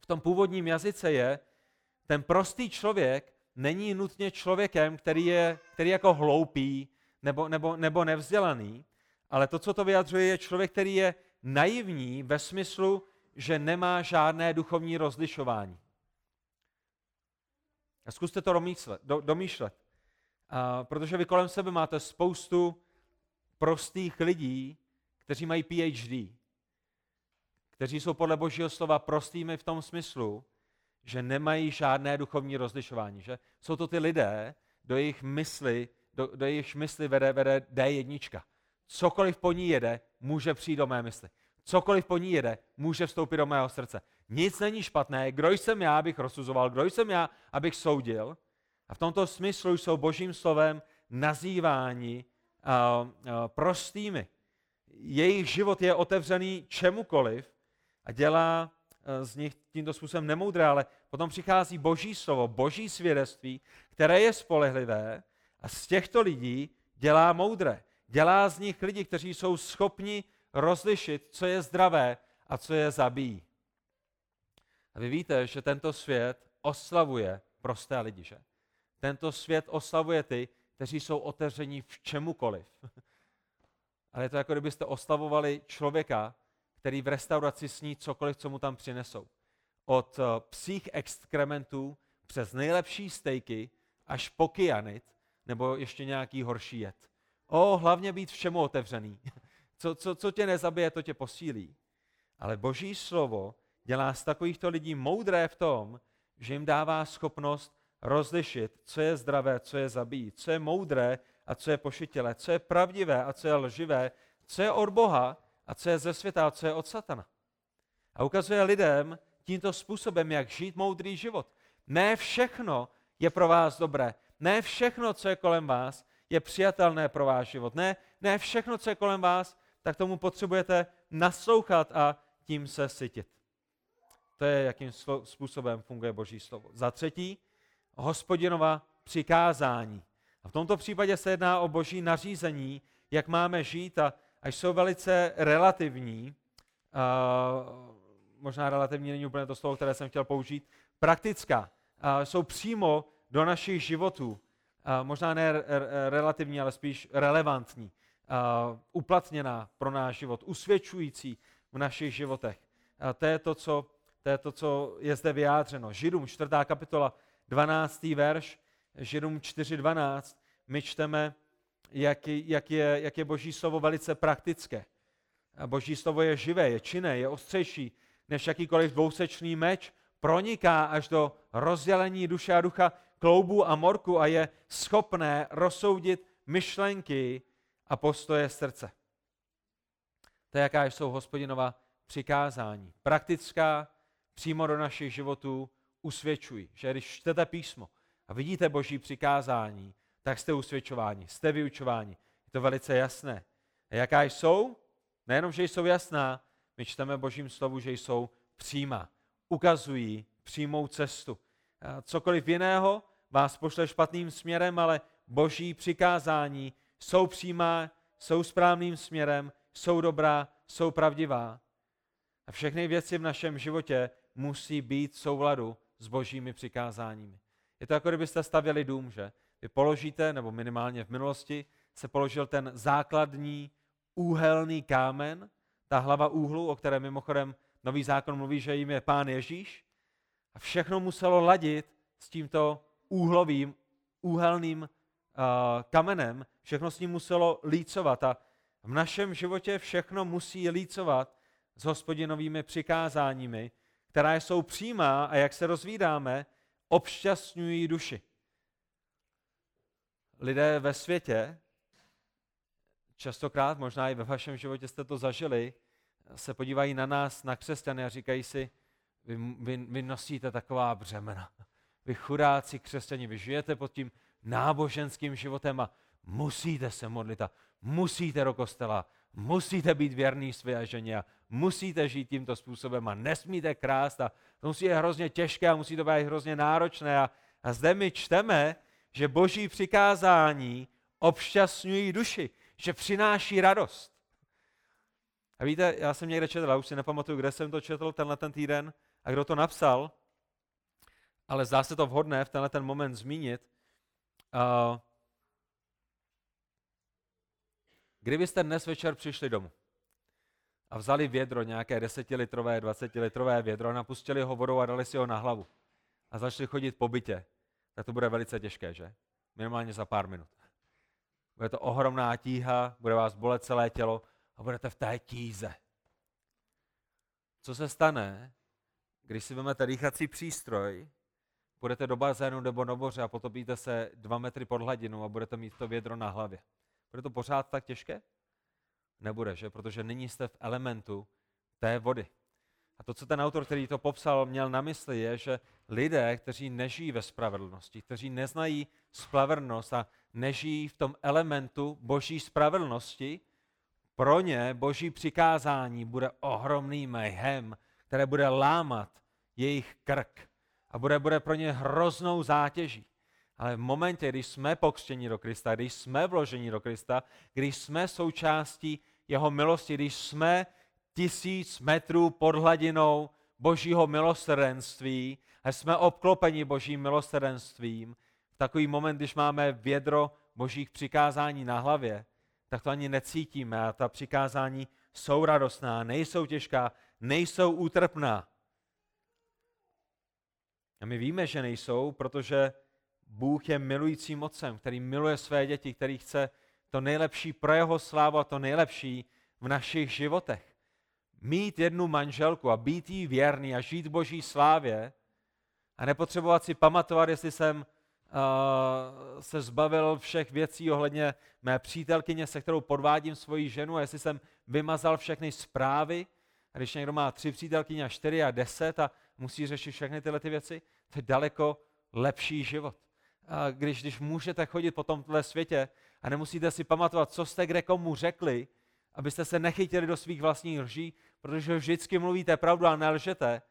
[SPEAKER 1] v tom původním jazyce je, ten prostý člověk není nutně člověkem, který je, který je jako hloupý nebo, nebo, nebo nevzdělaný, ale to, co to vyjadřuje, je člověk, který je naivní ve smyslu, že nemá žádné duchovní rozlišování. A zkuste to domýšlet. Do, domýšlet. A, protože vy kolem sebe máte spoustu prostých lidí, kteří mají PhD, kteří jsou podle Božího slova prostými v tom smyslu, že nemají žádné duchovní rozlišování. Že? Jsou to ty lidé, do jejich mysli, do, do jejich mysli vede, vede D1. Cokoliv po ní jede, může přijít do mé mysli. Cokoliv po ní jede, může vstoupit do mého srdce. Nic není špatné. Kdo jsem já, abych rozsuzoval? Kdo jsem já, abych soudil? A v tomto smyslu jsou božím slovem nazýváni uh, uh, prostými. Jejich život je otevřený čemukoliv a dělá uh, z nich tímto způsobem nemoudré, ale potom přichází boží slovo, boží svědectví, které je spolehlivé a z těchto lidí dělá moudré. Dělá z nich lidi, kteří jsou schopni rozlišit, co je zdravé a co je zabíjí. A vy víte, že tento svět oslavuje prosté lidi, že? Tento svět oslavuje ty, kteří jsou otevření v čemukoliv. Ale je to jako kdybyste oslavovali člověka, který v restauraci sní cokoliv, co mu tam přinesou. Od eh, psích exkrementů přes nejlepší stejky až po kyanit nebo ještě nějaký horší jed. O, hlavně být všemu otevřený. Co, co, co tě nezabije, to tě posílí. Ale Boží slovo dělá z takovýchto lidí moudré v tom, že jim dává schopnost rozlišit, co je zdravé, co je zabít, co je moudré a co je pošitile, co je pravdivé a co je lživé, co je od Boha a co je ze světa a co je od satana. A ukazuje lidem tímto způsobem, jak žít moudrý život. Ne všechno je pro vás dobré. Ne všechno, co je kolem vás, je přijatelné pro váš život. Ne, ne všechno, co je kolem vás, tak tomu potřebujete naslouchat a tím se sytit. To je, jakým způsobem funguje Boží slovo. Za třetí, hospodinova přikázání. A v tomto případě se jedná o boží nařízení, jak máme žít a, a jsou velice relativní. Uh, možná relativní není úplně to slovo, které jsem chtěl použít. Praktická. Uh, jsou přímo do našich životů. Uh, možná ne relativní, ale spíš relevantní. Uh, uplatněná pro náš život, usvědčující v našich životech. Uh, to je to, co to je to, co je zde vyjádřeno. Židům, čtvrtá kapitola, 12. verš, Židům 4.12, my čteme, jak, jak, je, jak je Boží slovo velice praktické. A Boží slovo je živé, je činné, je ostřejší než jakýkoliv dvousečný meč, proniká až do rozdělení duše a ducha, kloubu a morku a je schopné rozsoudit myšlenky a postoje srdce. To je, jaká jsou hospodinová přikázání. Praktická, přímo do našich životů usvědčují, že když čtete písmo a vidíte boží přikázání, tak jste usvědčováni, jste vyučováni. Je to velice jasné. A jaká jsou? Nejenom, že jsou jasná, my čteme božím slovu, že jsou přímá. Ukazují přímou cestu. A cokoliv jiného vás pošle špatným směrem, ale boží přikázání jsou přímá, jsou správným směrem, jsou dobrá, jsou pravdivá. A všechny věci v našem životě musí být v souladu s božími přikázáními. Je to jako kdybyste stavěli dům, že? Vy položíte, nebo minimálně v minulosti, se položil ten základní úhelný kámen, ta hlava úhlu, o které mimochodem nový zákon mluví, že jim je pán Ježíš. A všechno muselo ladit s tímto úhlovým, úhelným uh, kamenem, všechno s ním muselo lícovat. A v našem životě všechno musí lícovat s hospodinovými přikázáními, která jsou přímá a jak se rozvídáme, obšťastňují duši. Lidé ve světě, častokrát, možná i ve vašem životě jste to zažili, se podívají na nás, na křesťany a říkají si, vy, vy, vy nosíte taková břemena. Vy chudáci křesťani, vy žijete pod tím náboženským životem a musíte se modlit a musíte do kostela, musíte být věrný své ženě a musíte žít tímto způsobem a nesmíte krást a to musí být hrozně těžké a musí to být hrozně náročné. A, a zde my čteme, že boží přikázání obšťastňují duši, že přináší radost. A víte, já jsem někde četl, já už si nepamatuju, kde jsem to četl tenhle ten týden a kdo to napsal, ale zdá se to vhodné v tenhle ten moment zmínit. Uh, kdybyste dnes večer přišli domů a vzali vědro, nějaké desetilitrové, dvacetilitrové vědro, napustili ho vodou a dali si ho na hlavu a začali chodit po bytě, tak to bude velice těžké, že? Minimálně za pár minut. Bude to ohromná tíha, bude vás bolet celé tělo a budete v té tíze. Co se stane, když si vezmete dýchací přístroj, budete do bazénu nebo do moře a potopíte se dva metry pod hladinou a budete mít to vědro na hlavě. Bude to pořád tak těžké? Nebude, že? Protože nyní jste v elementu té vody. A to, co ten autor, který to popsal, měl na mysli, je, že lidé, kteří nežijí ve spravedlnosti, kteří neznají spravedlnost a nežijí v tom elementu boží spravedlnosti, pro ně boží přikázání bude ohromný mayhem, které bude lámat jejich krk a bude, bude pro ně hroznou zátěží. Ale v momentě, když jsme pokřtěni do Krista, když jsme vloženi do Krista, když jsme součástí jeho milosti, když jsme tisíc metrů pod hladinou božího milosrdenství a jsme obklopeni božím milosrdenstvím, v takový moment, když máme vědro božích přikázání na hlavě, tak to ani necítíme a ta přikázání jsou radostná, nejsou těžká, nejsou útrpná. A my víme, že nejsou, protože Bůh je milujícím otcem, který miluje své děti, který chce to nejlepší pro jeho slávu a to nejlepší v našich životech. Mít jednu manželku a být jí věrný a žít boží slávě a nepotřebovat si pamatovat, jestli jsem uh, se zbavil všech věcí ohledně mé přítelkyně, se kterou podvádím svoji ženu a jestli jsem vymazal všechny zprávy, a když někdo má tři přítelkyně a čtyři a deset a musí řešit všechny tyhle ty věci, to je daleko lepší život. A když, když můžete chodit po tomhle světě a nemusíte si pamatovat, co jste kde komu řekli, abyste se nechytili do svých vlastních lží, protože vždycky mluvíte pravdu a nelžete,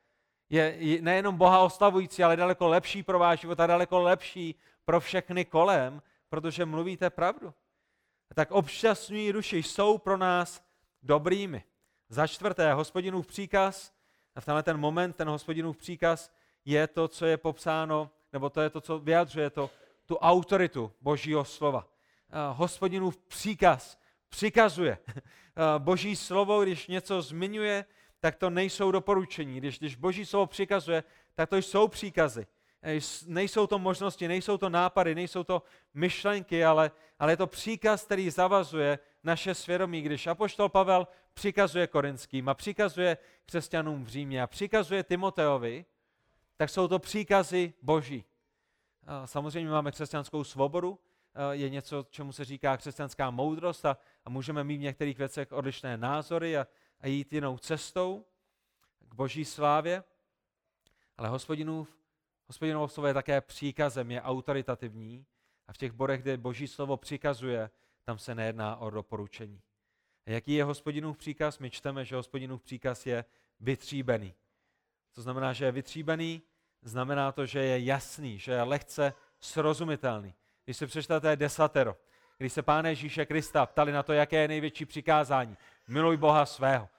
[SPEAKER 1] je nejenom Boha oslavující, ale daleko lepší pro váš život a daleko lepší pro všechny kolem, protože mluvíte pravdu. A tak obšťastňují duši jsou pro nás dobrými. Za čtvrté, hospodinův příkaz, a v tenhle ten moment ten hospodinův příkaz je to, co je popsáno, nebo to je to, co vyjadřuje to, tu autoritu Božího slova. Hospodinův příkaz přikazuje. Boží slovo, když něco zmiňuje, tak to nejsou doporučení. Když, když Boží slovo přikazuje, tak to jsou příkazy. Nejsou to možnosti, nejsou to nápady, nejsou to myšlenky, ale, ale je to příkaz, který zavazuje naše svědomí. Když Apoštol Pavel přikazuje korinským a přikazuje křesťanům v Římě a přikazuje Timoteovi, tak jsou to příkazy Boží. Samozřejmě máme křesťanskou svobodu, je něco, čemu se říká křesťanská moudrost a, a můžeme mít v některých věcech odlišné názory a, a jít jinou cestou k boží slávě, ale hospodinův, hospodinův slovo je také příkazem, je autoritativní a v těch bodech, kde boží slovo přikazuje, tam se nejedná o doporučení. A jaký je hospodinův příkaz? My čteme, že hospodinův příkaz je vytříbený. To znamená, že je vytříbený, znamená to, že je jasný, že je lehce srozumitelný. Když se přečtete desatero, když se Páne Ježíše Krista ptali na to, jaké je největší přikázání, miluj Boha svého.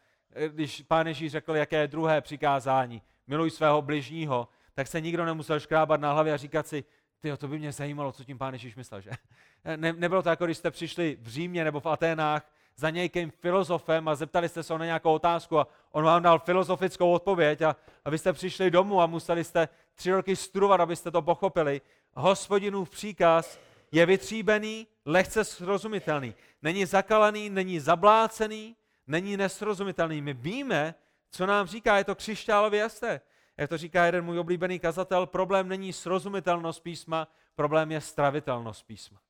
[SPEAKER 1] Když Pán Ježíš řekl, jaké je druhé přikázání, miluj svého bližního, tak se nikdo nemusel škrábat na hlavě a říkat si, ty, to by mě zajímalo, co tím Pán Ježíš myslel, že? Ne, nebylo to jako, když jste přišli v Římě nebo v Aténách za nějakým filozofem a zeptali jste se na nějakou otázku a on vám dal filozofickou odpověď a, a vy jste přišli domů a museli jste tři roky studovat, abyste to pochopili. Hospodinův příkaz je vytříbený, lehce srozumitelný. Není zakalený, není zablácený, není nesrozumitelný. My víme, co nám říká, je to křišťálově jasné. Jak to říká jeden můj oblíbený kazatel, problém není srozumitelnost písma, problém je stravitelnost písma.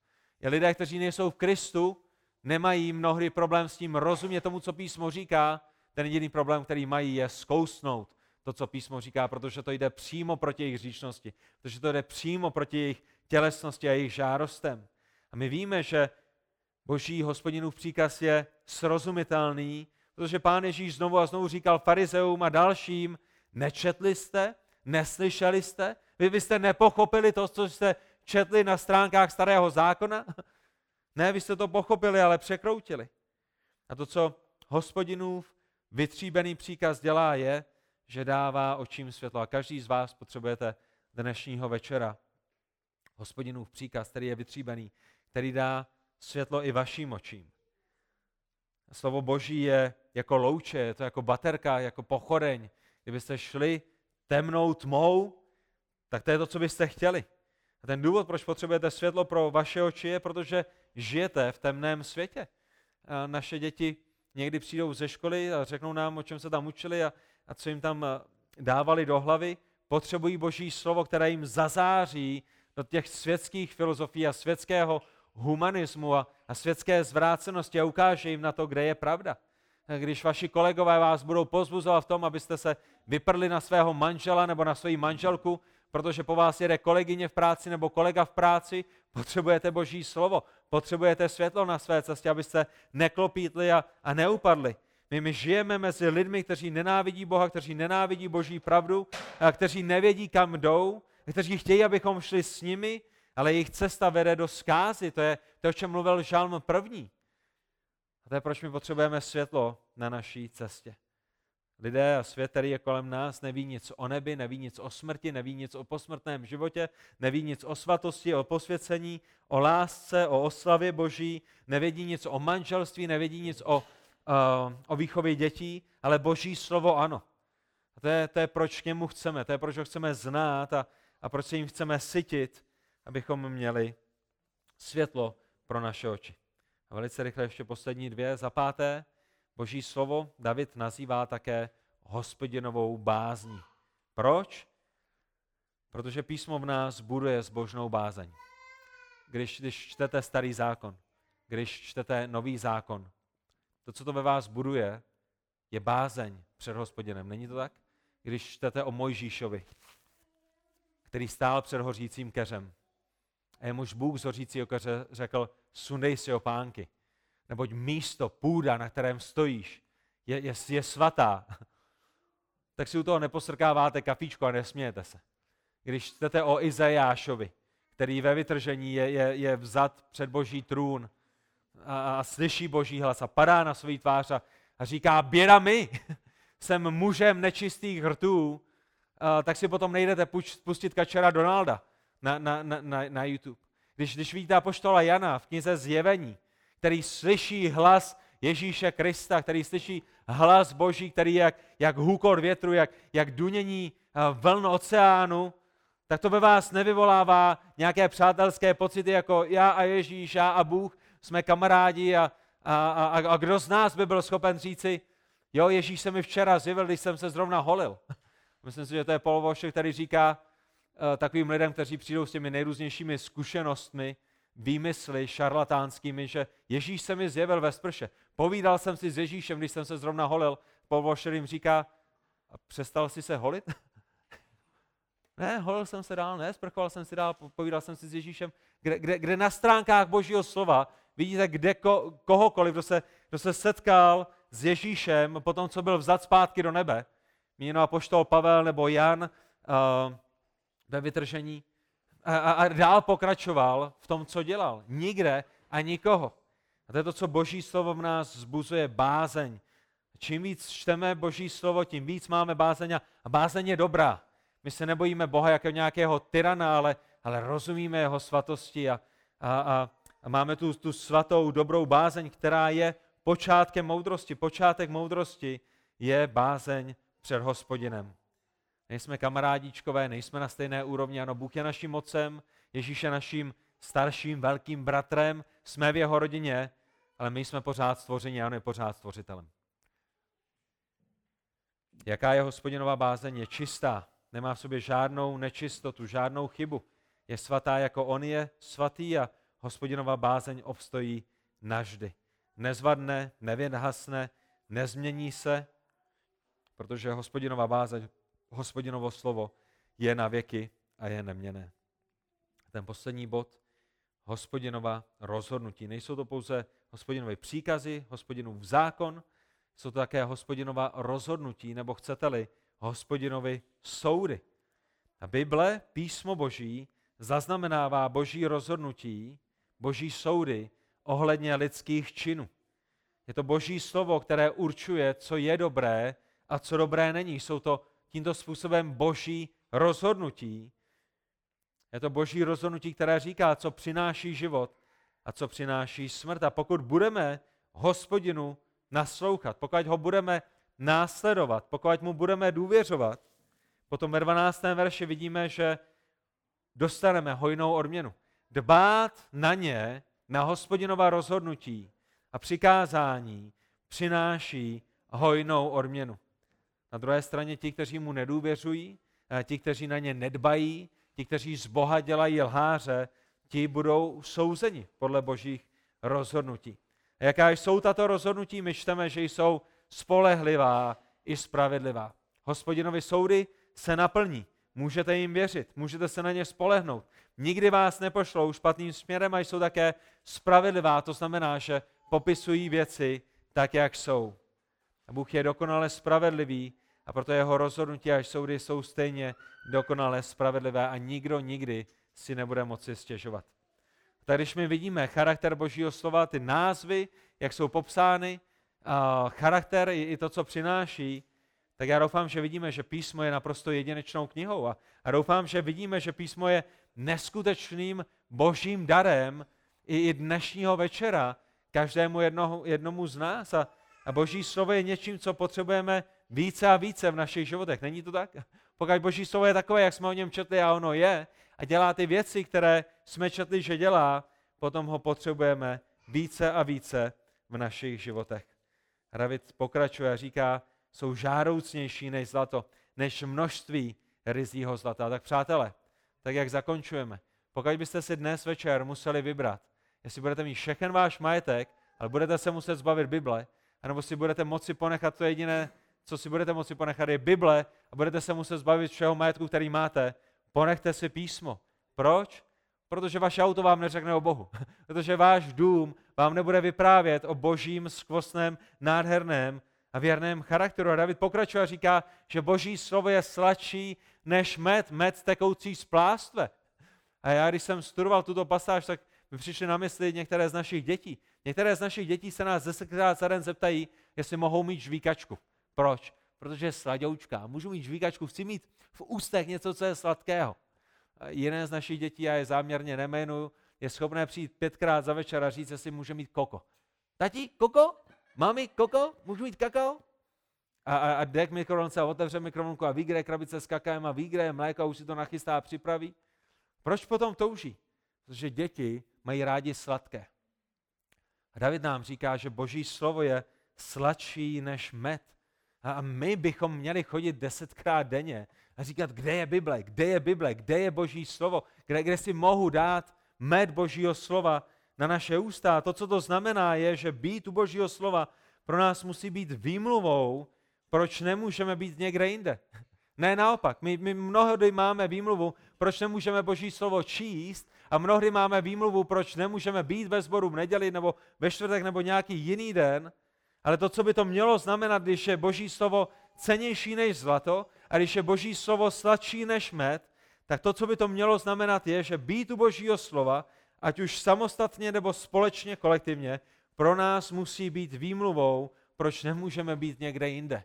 [SPEAKER 1] Je lidé, kteří nejsou v Kristu, nemají mnohdy problém s tím rozumět tomu, co písmo říká. Ten jediný problém, který mají, je zkousnout to, co písmo říká, protože to jde přímo proti jejich říčnosti, protože to jde přímo proti jejich tělesnosti a jejich žárostem. A my víme, že boží hospodinův příkaz je srozumitelný, protože pán Ježíš znovu a znovu říkal farizeům a dalším, nečetli jste, neslyšeli jste, vy byste nepochopili to, co jste četli na stránkách starého zákona? Ne, vy jste to pochopili, ale překroutili. A to, co hospodinův vytříbený příkaz dělá, je, že dává očím světlo. A každý z vás potřebujete dnešního večera hospodinův příkaz, který je vytříbený, který dá světlo i vašim očím. Slovo Boží je jako louče, je to jako baterka, jako pochodeň. Kdybyste šli temnou tmou, tak to je to, co byste chtěli. A ten důvod, proč potřebujete světlo pro vaše oči, je, protože žijete v temném světě. A naše děti někdy přijdou ze školy a řeknou nám, o čem se tam učili a, a co jim tam dávali do hlavy. Potřebují Boží slovo, které jim zazáří do těch světských filozofií a světského humanismu a, a světské zvrácenosti a ukáže jim na to, kde je pravda. Když vaši kolegové vás budou pozbuzovat v tom, abyste se vyprli na svého manžela nebo na svoji manželku, protože po vás jede kolegyně v práci nebo kolega v práci, potřebujete boží slovo, potřebujete světlo na své cestě, abyste neklopítli a, a neupadli. My, my žijeme mezi lidmi, kteří nenávidí Boha, kteří nenávidí boží pravdu, a kteří nevědí, kam jdou, kteří chtějí, abychom šli s nimi, ale jejich cesta vede do zkázy. To je to, o čem mluvil Žalm první. To je, proč my potřebujeme světlo na naší cestě. Lidé a svět, který je kolem nás, neví nic o nebi, neví nic o smrti, neví nic o posmrtném životě, neví nic o svatosti, o posvěcení, o lásce, o oslavě Boží, nevědí nic o manželství, nevědí nic o, uh, o výchově dětí, ale Boží slovo ano. A to je, to je, proč k němu chceme, to je, proč ho chceme znát a, a proč se jim chceme sytit abychom měli světlo pro naše oči. Velice rychle ještě poslední dvě. Za páté, Boží slovo David nazývá také hospodinovou bázní. Proč? Protože písmo v nás buduje zbožnou bázeň. Když, když čtete starý zákon, když čtete nový zákon, to, co to ve vás buduje, je bázeň před hospodinem. Není to tak? Když čtete o Mojžíšovi, který stál před hořícím keřem. A jemuž Bůh z hořícího keře řekl, sundej si opánky, neboť místo, půda, na kterém stojíš, je, je, je svatá. tak si u toho neposrkáváte kafíčko a nesmějete se. Když čtete o Izajášovi, který ve vytržení je, je, je vzat před boží trůn a, a slyší boží hlas a padá na svůj tvář a, a říká, běda mi, jsem mužem nečistých rtů, a, tak si potom nejdete pustit kačera Donalda na, na, na, na, na YouTube. Když, když vidíte apoštola Jana v knize Zjevení, který slyší hlas Ježíše Krista, který slyší hlas Boží, který jak, jak hůkor větru, jak, jak dunění vln oceánu, tak to ve vás nevyvolává nějaké přátelské pocity, jako já a Ježíš, já a Bůh, jsme kamarádi a, a, a, a kdo z nás by byl schopen říci, jo, Ježíš se mi včera zjevil, když jsem se zrovna holil. Myslím si, že to je Paul který říká takovým lidem, kteří přijdou s těmi nejrůznějšími zkušenostmi, výmysly šarlatánskými, že Ježíš se mi zjevil ve sprše. Povídal jsem si s Ježíšem, když jsem se zrovna holil. Paul jim říká, a přestal si se holit? Ne, holil jsem se dál, ne, sprchoval jsem si dál, povídal jsem si s Ježíšem, kde, kde, kde na stránkách Božího slova vidíte kde ko, kohokoliv, kdo se, kdo se setkal s Ježíšem po tom, co byl vzat zpátky do nebe, míněno apoštol Pavel nebo Jan uh, ve vytržení, a, a, a dál pokračoval v tom, co dělal. Nikde a nikoho. A to je to, co Boží slovo v nás zbuzuje, bázeň. Čím víc čteme Boží slovo, tím víc máme bázeň a bázeň je dobrá. My se nebojíme Boha jako nějakého tyrana, ale, ale rozumíme jeho svatosti a, a, a, a máme tu, tu svatou, dobrou bázeň, která je počátkem moudrosti. Počátek moudrosti je bázeň před hospodinem. Nejsme kamarádíčkové, nejsme na stejné úrovni, ano, Bůh je naším mocem, Ježíš je naším starším, velkým bratrem, jsme v jeho rodině, ale my jsme pořád stvoření a on je pořád stvořitelem. Jaká je hospodinová bázeň? Je čistá, nemá v sobě žádnou nečistotu, žádnou chybu. Je svatá, jako on je svatý a hospodinová bázeň obstojí navždy. Nezvadne, nevěnhasne, nezmění se, protože hospodinová bázeň, hospodinovo slovo je na věky a je neměné. Ten poslední bod, hospodinova rozhodnutí. Nejsou to pouze hospodinové příkazy, hospodinův zákon, jsou to také hospodinova rozhodnutí, nebo chcete-li, hospodinovi soudy. A Bible, písmo boží, zaznamenává boží rozhodnutí, boží soudy ohledně lidských činů. Je to boží slovo, které určuje, co je dobré a co dobré není. Jsou to tímto způsobem boží rozhodnutí. Je to boží rozhodnutí, které říká, co přináší život a co přináší smrt. A pokud budeme hospodinu naslouchat, pokud ho budeme následovat, pokud mu budeme důvěřovat, potom ve 12. verši vidíme, že dostaneme hojnou odměnu. Dbát na ně, na hospodinová rozhodnutí a přikázání přináší hojnou odměnu. Na druhé straně ti, kteří mu nedůvěřují, ti, kteří na ně nedbají, ti, kteří z Boha dělají lháře, ti budou souzeni podle božích rozhodnutí. A jaká jsou tato rozhodnutí? My čteme, že jsou spolehlivá i spravedlivá. Hospodinovi soudy se naplní. Můžete jim věřit, můžete se na ně spolehnout. Nikdy vás nepošlou špatným směrem a jsou také spravedlivá. To znamená, že popisují věci tak, jak jsou. Bůh je dokonale spravedlivý a proto jeho rozhodnutí až soudy jsou stejně dokonale spravedlivé a nikdo nikdy si nebude moci stěžovat. Tak když my vidíme charakter Božího slova, ty názvy, jak jsou popsány, charakter i to, co přináší, tak já doufám, že vidíme, že písmo je naprosto jedinečnou knihou a, doufám, že vidíme, že písmo je neskutečným božím darem i, i dnešního večera každému jednomu, jednomu z nás a, a boží slovo je něčím, co potřebujeme více a více v našich životech. Není to tak? pokud Boží slovo je takové, jak jsme o něm četli a ono je, a dělá ty věci, které jsme četli, že dělá, potom ho potřebujeme více a více v našich životech. David pokračuje a říká, jsou žároucnější než zlato, než množství rizího zlata. Tak přátelé, tak jak zakončujeme, pokud byste si dnes večer museli vybrat, jestli budete mít všechen váš majetek, ale budete se muset zbavit Bible, anebo si budete moci ponechat to jediné, co si budete moci ponechat, je Bible a budete se muset zbavit všeho majetku, který máte, ponechte si písmo. Proč? Protože vaše auto vám neřekne o Bohu. Protože váš dům vám nebude vyprávět o božím skvostném, nádherném a věrném charakteru. A David pokračuje a říká, že boží slovo je sladší než med, med tekoucí z plástve. A já, když jsem studoval tuto pasáž, tak mi přišly na mysli některé z našich dětí. Některé z našich dětí se nás desetkrát za den zeptají, jestli mohou mít žvíkačku. Proč? Protože je sladoučka. Můžu mít žvíkačku, chci mít v ústech něco, co je sladkého. A jiné z našich dětí, já je záměrně nemenuju, je schopné přijít pětkrát za večer a říct, jestli může mít koko. Tati, koko? Mami, koko? Můžu mít kakao? A, a, a jde k mikrovlnce a otevře mikrovlnku a ví, kde je krabice s kakaem a ví, kde je mléko a už si to nachystá a připraví. Proč potom touží? Protože děti mají rádi sladké. A David nám říká, že boží slovo je sladší než med. A my bychom měli chodit desetkrát denně a říkat, kde je Bible, kde je Bible, kde je boží slovo, kde, kde si mohu dát med božího slova na naše ústa. A to, co to znamená, je, že být u božího slova pro nás musí být výmluvou, proč nemůžeme být někde jinde. Ne naopak, my, my mnohdy máme výmluvu, proč nemůžeme Boží slovo číst a mnohdy máme výmluvu, proč nemůžeme být ve sboru v neděli nebo ve čtvrtek nebo nějaký jiný den, ale to, co by to mělo znamenat, když je Boží slovo cenější než zlato a když je Boží slovo sladší než med, tak to, co by to mělo znamenat, je, že být u Božího slova, ať už samostatně nebo společně, kolektivně, pro nás musí být výmluvou, proč nemůžeme být někde jinde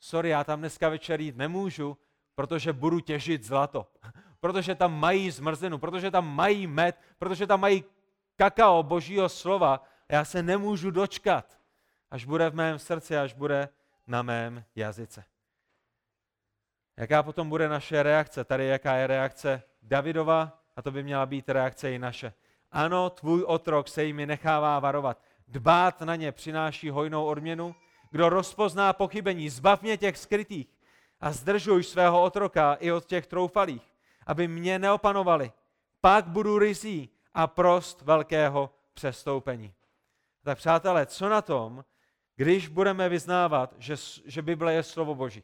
[SPEAKER 1] sorry, já tam dneska večer jít nemůžu, protože budu těžit zlato. Protože tam mají zmrzlinu, protože tam mají med, protože tam mají kakao božího slova. Já se nemůžu dočkat, až bude v mém srdci, až bude na mém jazyce. Jaká potom bude naše reakce? Tady jaká je reakce Davidova a to by měla být reakce i naše. Ano, tvůj otrok se jimi nechává varovat. Dbát na ně přináší hojnou odměnu, kdo rozpozná pochybení, zbav mě těch skrytých a zdržuj svého otroka i od těch troufalých, aby mě neopanovali. Pak budu rizí a prost velkého přestoupení. Tak přátelé, co na tom, když budeme vyznávat, že, že Bible je slovo Boží?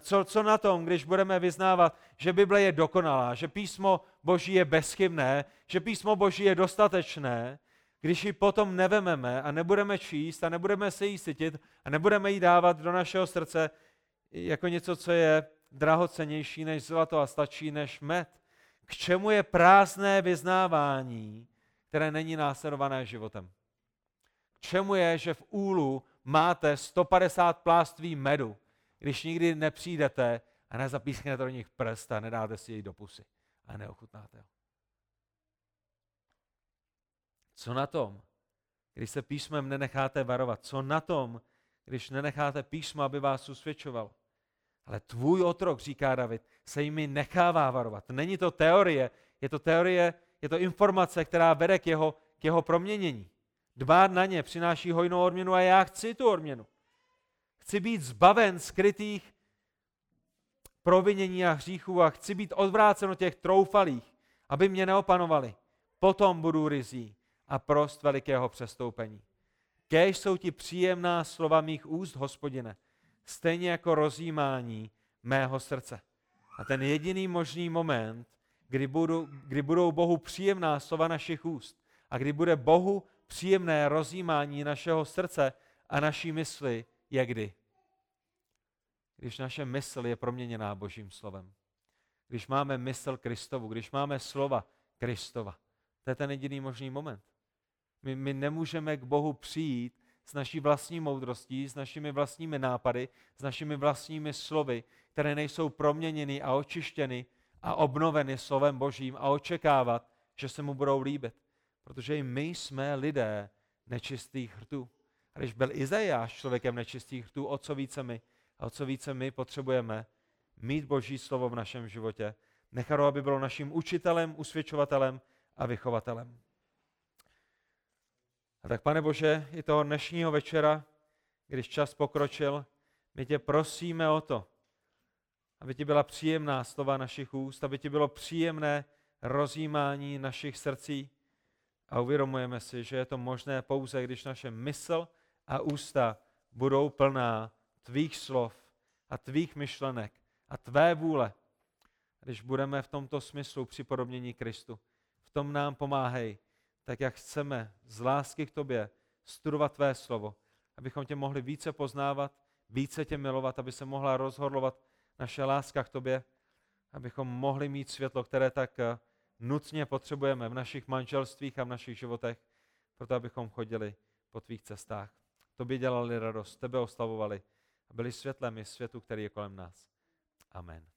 [SPEAKER 1] Co, co na tom, když budeme vyznávat, že Bible je dokonalá, že písmo Boží je bezchybné, že písmo Boží je dostatečné, když ji potom nevememe a nebudeme číst a nebudeme se jí sytit a nebudeme jí dávat do našeho srdce jako něco, co je drahocenější než zlato a stačí než med. K čemu je prázdné vyznávání, které není následované životem? K čemu je, že v úlu máte 150 pláství medu, když nikdy nepřijdete a nezapísknete do nich prst a nedáte si jej do pusy a neochutnáte ho? Co na tom, když se písmem nenecháte varovat? Co na tom, když nenecháte písmo, aby vás usvědčoval? Ale tvůj otrok, říká David, se jimi nechává varovat. Není to teorie, je to teorie, je to informace, která vede k jeho, k jeho proměnění. Dbát na ně přináší hojnou odměnu a já chci tu odměnu. Chci být zbaven skrytých provinění a hříchů a chci být odvrácen od těch troufalých, aby mě neopanovali. Potom budu rizí a prost velikého přestoupení. Kéž jsou ti příjemná slova mých úst, hospodine, stejně jako rozjímání mého srdce. A ten jediný možný moment, kdy, budu, kdy budou Bohu příjemná slova našich úst a kdy bude Bohu příjemné rozjímání našeho srdce a naší mysli, je kdy? Když naše mysl je proměněná Božím slovem. Když máme mysl Kristovu, když máme slova Kristova. To je ten jediný možný moment. My, my nemůžeme k Bohu přijít s naší vlastní moudrostí, s našimi vlastními nápady, s našimi vlastními slovy, které nejsou proměněny a očištěny a obnoveny slovem Božím a očekávat, že se mu budou líbit. Protože i my jsme lidé nečistých hrtů. A když byl Izajáš člověkem nečistých hrtů, o co více my? A o co více my potřebujeme mít Boží slovo v našem životě. Nechat ho, aby bylo naším učitelem, usvědčovatelem a vychovatelem. A tak, pane Bože, i toho dnešního večera, když čas pokročil, my tě prosíme o to, aby ti byla příjemná slova našich úst, aby ti bylo příjemné rozjímání našich srdcí. A uvědomujeme si, že je to možné pouze, když naše mysl a ústa budou plná tvých slov a tvých myšlenek a tvé vůle. Když budeme v tomto smyslu připodobnění Kristu, v tom nám pomáhej, tak jak chceme z lásky k tobě studovat tvé slovo, abychom tě mohli více poznávat, více tě milovat, aby se mohla rozhodlovat naše láska k tobě, abychom mohli mít světlo, které tak nutně potřebujeme v našich manželstvích a v našich životech, proto abychom chodili po tvých cestách. Tobě dělali radost, tebe oslavovali a byli světlem i světu, který je kolem nás. Amen.